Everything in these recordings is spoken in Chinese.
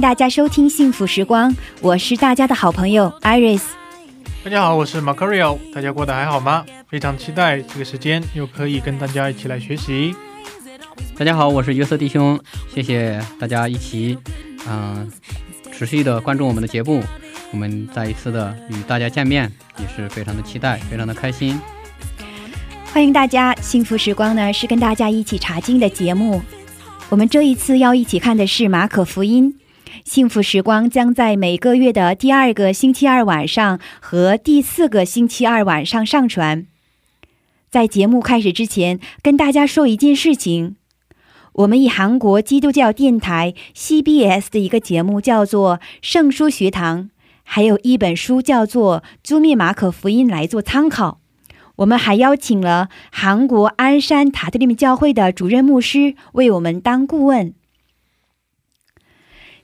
迎大家收听幸福时光，我是大家的好朋友 Iris。大家好，我是 Macario，大家过得还好吗？非常期待这个时间又可以跟大家一起来学习。大家好，我是约瑟弟兄，谢谢大家一起，嗯、持续的关注我们的节目，我们再一次的与大家见面，也是非常的期待，非常的开心。欢迎大家，幸福时光呢是跟大家一起查经的节目。我们这一次要一起看的是马可福音。幸福时光将在每个月的第二个星期二晚上和第四个星期二晚上上传。在节目开始之前，跟大家说一件事情：我们以韩国基督教电台 CBS 的一个节目叫做《圣书学堂》，还有一本书叫做《朱密马可福音》来做参考。我们还邀请了韩国鞍山塔特利米教会的主任牧师为我们当顾问。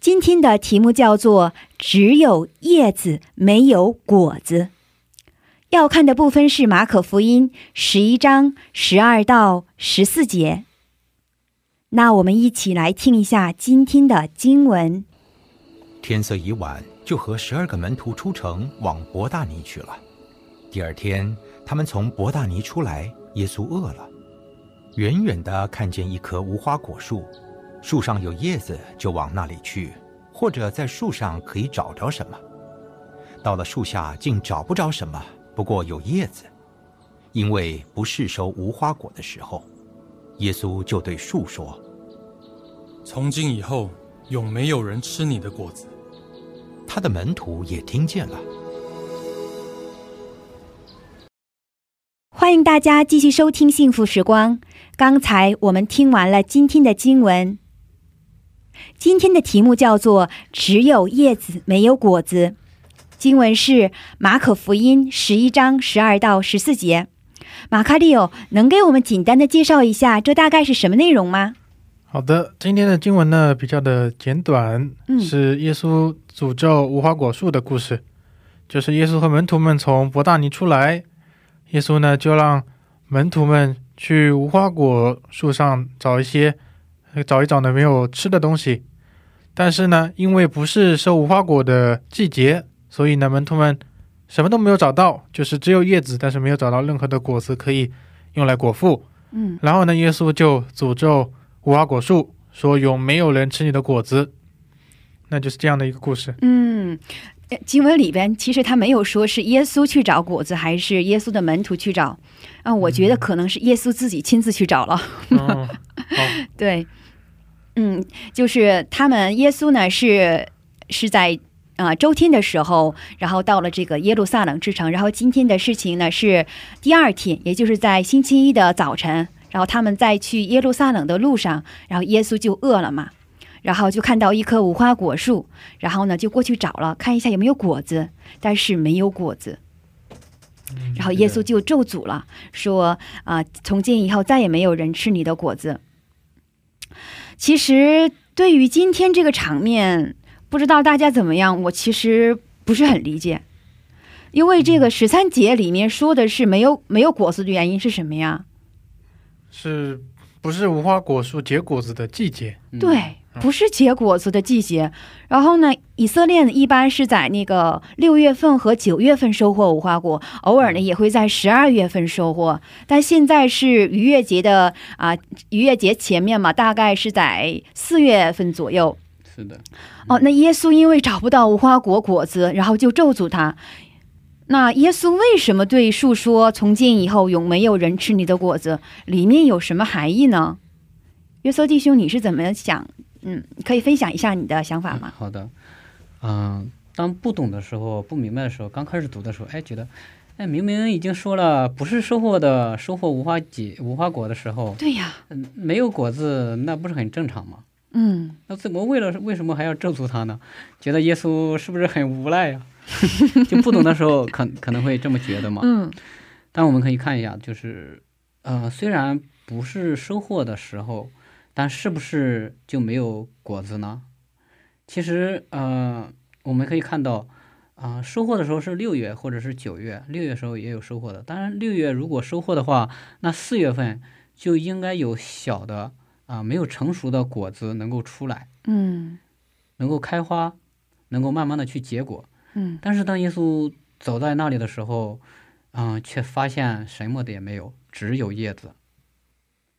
今天的题目叫做“只有叶子没有果子”。要看的部分是马可福音十一章十二到十四节。那我们一起来听一下今天的经文。天色已晚，就和十二个门徒出城往伯大尼去了。第二天，他们从伯大尼出来，耶稣饿了，远远的看见一棵无花果树，树上有叶子，就往那里去，或者在树上可以找着什么。到了树下，竟找不着什么，不过有叶子，因为不是收无花果的时候。耶稣就对树说从今以后，永没有人吃你的果子。：“他的门徒也听见了。”欢迎大家继续收听幸福时光。刚才我们听完了今天的经文，今天的题目叫做“只有叶子没有果子”。经文是马可福音十一章十二到十四节。马卡利奥，能给我们简单的介绍一下这大概是什么内容吗？好的，今天的经文呢比较的简短，嗯是耶稣诅咒无花果树的故事。就是耶稣和门徒们从伯大尼出来，耶稣呢就让门徒们去无花果树上找一些，呃找一找呢没有吃的东西。但是呢，因为不是收无花果的季节，所以呢门徒们什么都没有找到，就是只有叶子，但是没有找到任何的果子可以用来果腹。嗯，然后呢，耶稣就诅咒无花果树，说有没有人吃你的果子。那就是这样的一个故事。嗯，呃经文里边其实他没有说是耶稣去找果子，还是耶稣的门徒去找。啊，我觉得可能是耶稣自己亲自去找了。嗯，对，嗯，就是他们耶稣呢是是在啊、呃周天的时候，然后到了这个耶路撒冷之城，然后今天的事情呢是第二天，也就是在星期一的早晨，然后他们在去耶路撒冷的路上，然后耶稣就饿了嘛。然后就看到一棵无花果树，然后呢就过去找了，看一下有没有果子，但是没有果子。然后耶稣就咒诅了，说啊、从今以后再也没有人吃你的果子。其实对于今天这个场面，不知道大家怎么样，我其实不是很理解，因为这个十三节里面说的是没有没有果子的原因是什么呀？是不是无花果树结果子的季节？嗯对，不是结果子的季节。然后呢，以色列呢一般是在那个六月份和九月份收获无花果，偶尔呢也会在十二月份收获。但现在是逾越节的啊、逾越节前面嘛，大概是在四月份左右。是的，哦，那耶稣因为找不到无花果果子，然后就咒诅他。那耶稣为什么对树说：“从今以后，永没有人吃你的果子？”里面有什么含义呢？约瑟弟兄，你是怎么想？嗯，可以分享一下你的想法吗？好的，嗯、当不懂的时候、不明白的时候，刚开始读的时候，哎，觉得，哎，明明已经说了不是收获的，收获无花几无花果的时候，对呀，嗯，没有果子，那不是很正常吗？嗯，那怎么为了为什么还要咒诅他呢？觉得耶稣是不是很无赖呀、就不懂的时候可可能会这么觉得嘛。嗯，但我们可以看一下，就是，呃，虽然不是收获的时候，但是不是就没有果子呢？其实，呃，我们可以看到，啊、收获的时候是六月或者是九月，六月时候也有收获的。当然，六月如果收获的话，那四月份就应该有小的啊、没有成熟的果子能够出来，嗯，能够开花，能够慢慢的去结果。嗯，但是当耶稣走在那里的时候，嗯、却发现什么的也没有，只有叶子。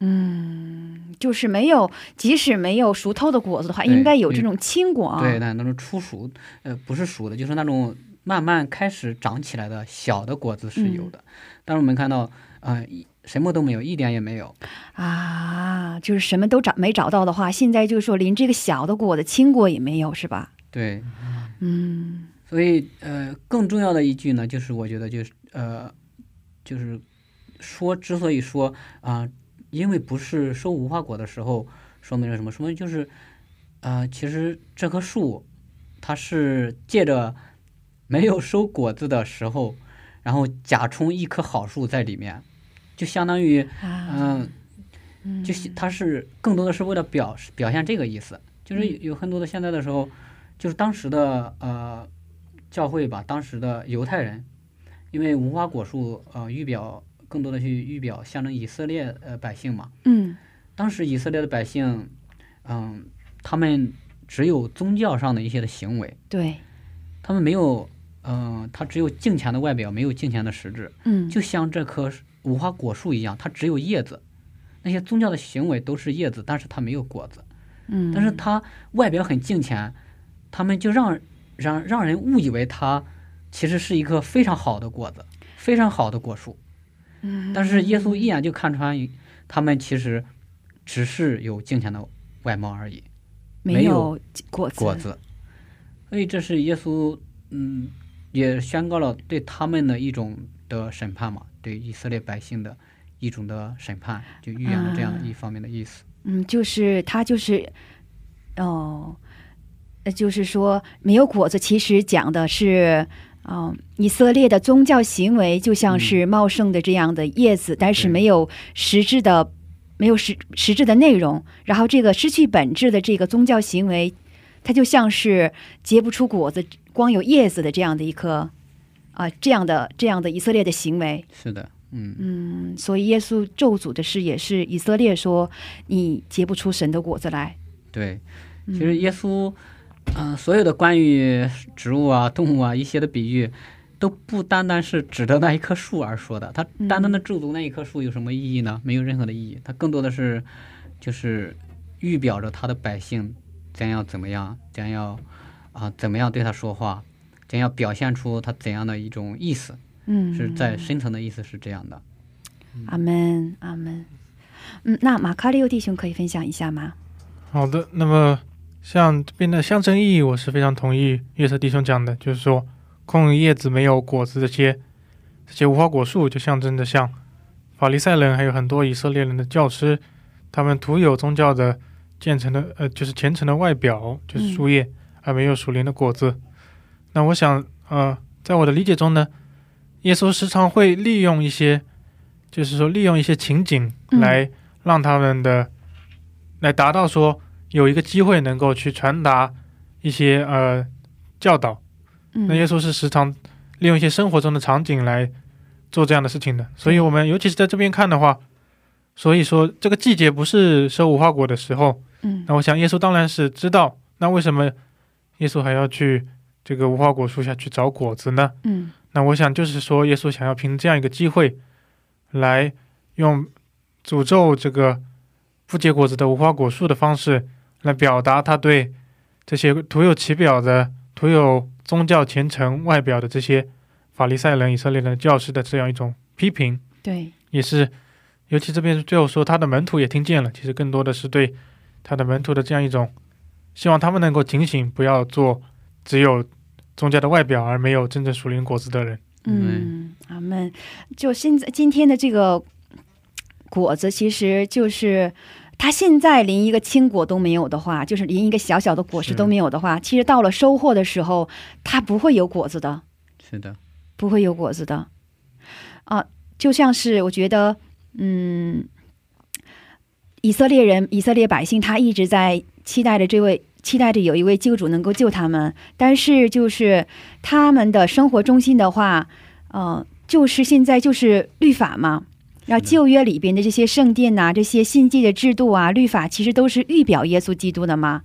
嗯，就是没有，即使没有熟透的果子的话，应该有这种青果啊。对，那那种初熟，呃，不是熟的，就是那种慢慢开始长起来的小的果子是有的。但是我们看到，呃，一什么都没有，一点也没有。啊，就是什么都找没找到的话，现在就是说连这个小的果子、青果也没有，是吧？对，嗯所以呃，更重要的一句呢，就是我觉得就是呃，就是说，之所以说啊、因为不是收无花果的时候，说明了什么？说明就是呃，其实这棵树它是借着没有收果子的时候，然后假充一棵好树在里面，就相当于啊，嗯、嗯。就是它是更多的是为了表示表现这个意思，就是有很多的现在的时候，就是当时的呃教会吧，当时的犹太人，因为无花果树呃预表更多的去预表象征以色列呃百姓嘛，嗯当时以色列的百姓，嗯、他们只有宗教上的一些的行为，对，他们没有嗯、他只有敬虔的外表，没有敬虔的实质，嗯就像这棵无花果树一样，它只有叶子。那些宗教的行为都是叶子，但是它没有果子。嗯，但是它外表很敬虔，他们就让让让人误以为它其实是一棵非常好的果子，非常好的果树。嗯但是耶稣一眼就看穿他们其实只是有金钱的外貌而已，没没有有果子，果子。所以这是耶稣嗯也宣告了对他们的一种的审判嘛，对以色列百姓的一种的审判，就预言了这样的一方面的意思。嗯，就是他就是，哦，呃就是说没有果子，其实讲的是。嗯，以色列的宗教行为就像是茂盛的这样的叶子，但是没有实质的，没有实实质的内容。然后这个失去本质的这个宗教行为，它就像是结不出果子，光有叶子的这样的一颗啊、这样的这样的以色列的行为。是的，嗯嗯，所以耶稣咒诅的事，也是以色列说你结不出神的果子来。对，嗯其实耶稣，嗯、所有的关于植物啊、动物啊一些的比喻，都不单单是指的那一棵树而说的。他单单的驻足那一棵树有什么意义呢？没有任何的意义。它更多的是，就是预表着他的百姓将要怎么样，将要啊、怎么样对他说话，将要表现出他怎样的一种意思，嗯，是在深层的意思是这样的。阿门，阿门。嗯，那马卡利奥弟兄可以分享一下吗？好的，那么像这边的象征意义，我是非常同意约瑟弟兄讲的，就是说空有叶子没有果子这些这些无花果树，就象征着像法利赛人还有很多以色列人的教师，他们徒有宗教的建成的呃，就是虔诚的外表，就是树叶，而没有属灵的果子。那我想，呃，在我的理解中呢，耶稣时常会利用一些，就是说利用一些情景嗯来让他们的、来达到说有一个机会能够去传达一些呃教导。嗯，那耶稣是时常利用一些生活中的场景来做这样的事情的。所以，我们尤其是在这边看的话，所以说这个季节不是收无花果的时候。嗯那我想，耶稣当然是知道，那为什么耶稣还要去这个无花果树下去找果子呢？嗯那我想就是说，耶稣想要凭这样一个机会，来用诅咒这个不结果子的无花果树的方式，来表达他对这些徒有其表的、徒有宗教虔诚外表的这些法利赛人、以色列人教师的这样一种批评，对，也是，尤其这边最后说他的门徒也听见了，其实更多的是对他的门徒的这样一种希望他们能够警醒，不要做只有宗教的外表而没有真正属灵果子的人。嗯，阿门。就现在今天的这个果子，其实就是它现在连一个青果都没有的话，就是连一个小小的果实都没有的话，其实到了收获的时候，它不会有果子的。是的，不会有果子的啊，就像是我觉得，嗯，以色列人、以色列百姓，他一直在期待着这位，期待着有一位救主能够救他们，但是就是他们的生活中心的话，呃，就是现在就是律法嘛。然后旧约里边的这些圣殿呐、这些信祭的制度啊、律法，其实都是预表耶稣基督的嘛。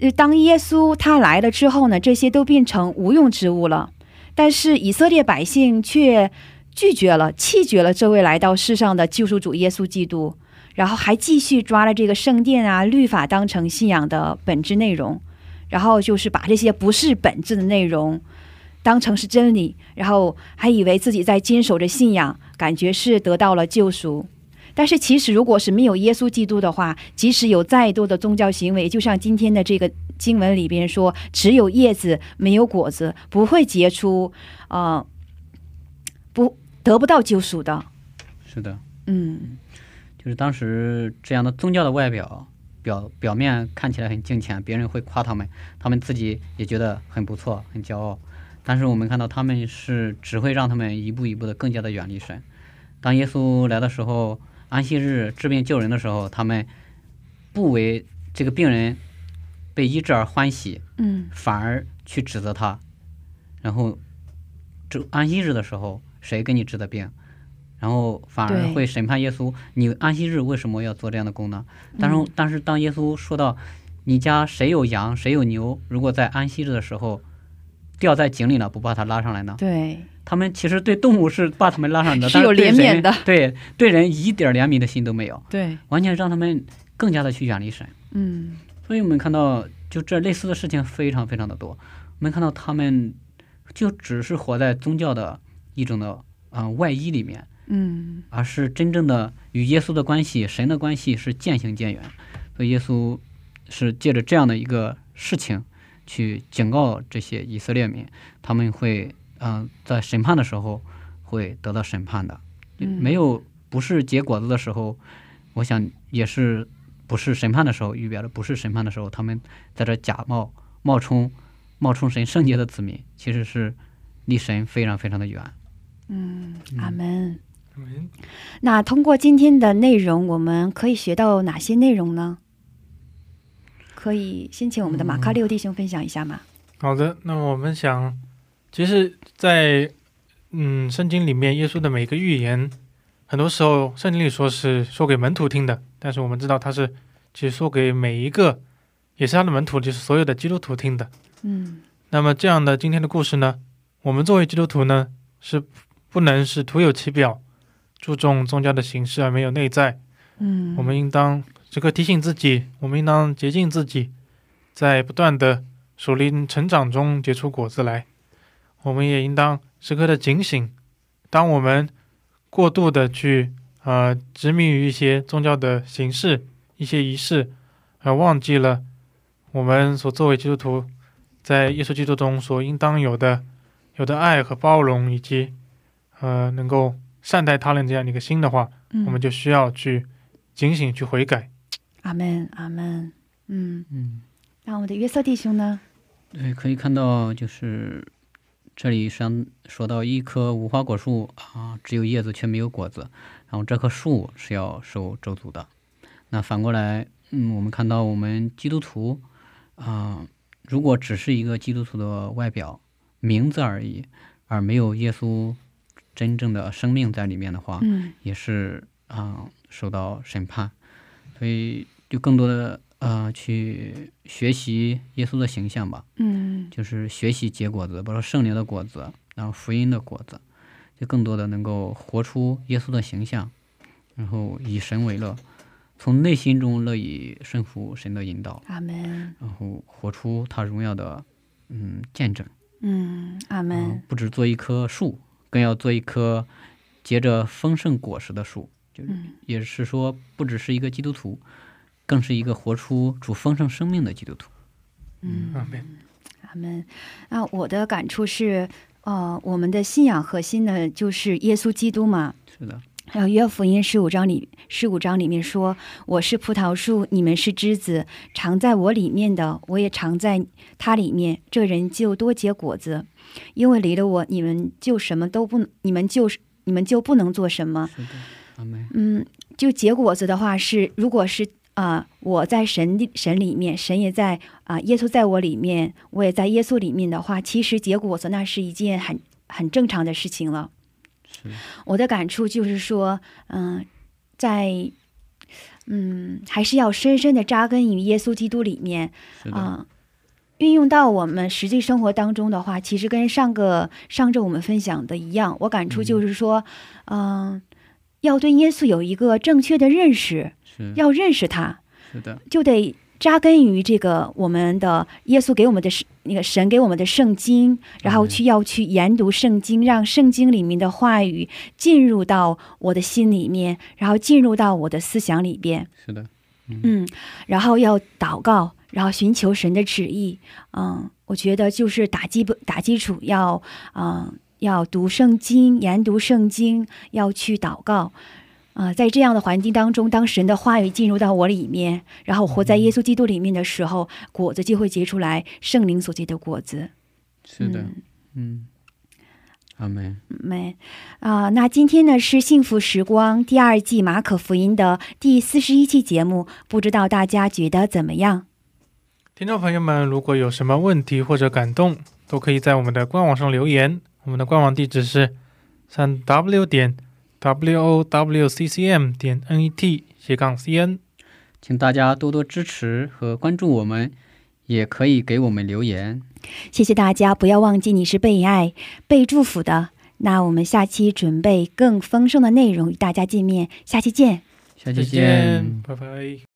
呃，当耶稣他来了之后呢，这些都变成无用之物了。但是以色列百姓却拒绝了、弃绝了这位来到世上的救赎主耶稣基督，然后还继续抓了这个圣殿啊、律法当成信仰的本质内容，然后就是把这些不是本质的内容当成是真理，然后还以为自己在坚守着信仰，感觉是得到了救赎。但是其实，如果是没有耶稣基督的话，即使有再多的宗教行为，就像今天的这个经文里边说，只有叶子没有果子，不会结出，呃，不得不到救赎的。是的，嗯就是当时这样的宗教的外表，表表面看起来很敬虔，别人会夸他们，他们自己也觉得很不错，很骄傲。但是我们看到他们是只会让他们一步一步的更加的远离神。当耶稣来的时候，安息日治病救人的时候，他们不为这个病人被医治而欢喜，嗯反而去指责他。然后，这安息日的时候，谁给你治的病？然后反而会审判耶稣，你安息日为什么要做这样的工呢？但是，嗯但是当耶稣说到你家谁有羊谁有牛，如果在安息日的时候掉在井里了，不把它拉上来呢？对，他们其实对动物是把他们拉上的，是有怜悯的对对人一点怜悯的心都没有，对，完全让他们更加的去远离神。嗯所以我们看到，就这类似的事情非常非常的多。我们看到他们就只是活在宗教的一种的啊、呃外衣里面，嗯而是真正的与耶稣的关系、神的关系是渐行渐远。所以耶稣是借着这样的一个事情去警告这些以色列民，他们会嗯、呃在审判的时候会得到审判的。嗯没有不是结果子的时候，我想也是不是审判的时候预表的，不是审判的时候，他们在这假冒冒充冒充神圣洁的子民，其实是离神非常非常的远。嗯，阿门。嗯那通过今天的内容，我们可以学到哪些内容呢？可以先请我们的马卡六弟兄分享一下吗？好的，那我们想，其实在，嗯圣经里面，耶稣的每个预言，很多时候圣经里说是说给门徒听的，但是我们知道他是其实说给每一个，也是他的门徒，就是所有的基督徒听的。嗯那么这样的今天的故事呢，我们作为基督徒呢，是不能是徒有其表，注重宗教的形式而没有内在。嗯，我们应当时刻提醒自己，我们应当洁净自己，在不断的属灵成长中结出果子来。我们也应当时刻的警醒，当我们过度的去呃执迷于一些宗教的形式、一些仪式，而忘记了我们所作为基督徒在耶稣基督中所应当有的有的爱和包容，以及呃能够善待他人这样的一个心的话，嗯我们就需要去警醒、去悔改。阿门阿门。嗯，嗯，那我们的约瑟弟兄呢？对，可以看到就是这里上说到一棵无花果树啊，只有叶子却没有果子，然后这棵树是要受咒诅的。那反过来，嗯，我们看到我们基督徒啊，如果只是一个基督徒的外表、名字而已，而没有耶稣真正的生命在里面的话，嗯也是啊、受到审判，所以就更多的呃去学习耶稣的形象吧，嗯就是学习结果子，包括圣灵的果子，然后福音的果子，就更多的能够活出耶稣的形象，然后以神为乐，从内心中乐意顺服神的引导，阿门。然后活出他荣耀的嗯见证。嗯，阿门。嗯，不只做一棵树，更要做一棵结着丰盛果实的树。就是嗯也是说，不只是一个基督徒，更是一个活出主丰盛生命的基督徒。嗯，阿门。阿门。那我的感触是，呃，我们的信仰核心呢，就是耶稣基督嘛。是的，还有约福音十五章里，十五章里面说：“我是葡萄树，你们是枝子，常在我里面的，我也常在他里面。这人就多结果子，因为离了我，你们就什么都不，你们就是你们就不能做什么。是的，阿门。嗯，就结果子的话是，如果是啊、我在神里神里面，神也在啊、耶稣在我里面，我也在耶稣里面的话，其实结果子那是一件很很正常的事情了。我的感触就是说，嗯、在嗯，还是要深深的扎根于耶稣基督里面啊、运用到我们实际生活当中的话，其实跟上个上周我们分享的一样，我感触就是说，嗯、要对耶稣有一个正确的认识，是要认识他，是的，就得扎根于这个我们的耶稣给我们的那个神给我们的圣经，然后去要去研读圣经，让圣经里面的话语进入到我的心里面，然后进入到我的思想里边。是的，嗯，然后要祷告，然后寻求神的旨意。嗯，我觉得就是打基本打基础要，嗯，要读圣经，研读圣经，要去祷告。啊、在这样的环境当中，当神的话语进入到我里面，然后活在耶稣基督里面的时候，果子就会结出来圣灵所结的果子。是的，嗯嗯，阿门。门啊、那今天呢是幸福时光第二季马可福音的第四十一期节目，不知道大家觉得怎么样？听众朋友们，如果有什么问题或者感动，都可以在我们的官网上留言。我们的官网地址是三 w 点 w o w c c m 点 n e t 斜杠 c n。请大家多多支持和关注我们，也可以给我们留言。谢谢大家，不要忘记你是被爱、被祝福的。那我们下期准备更丰盛的内容与大家见面，下期见。下期见，拜拜。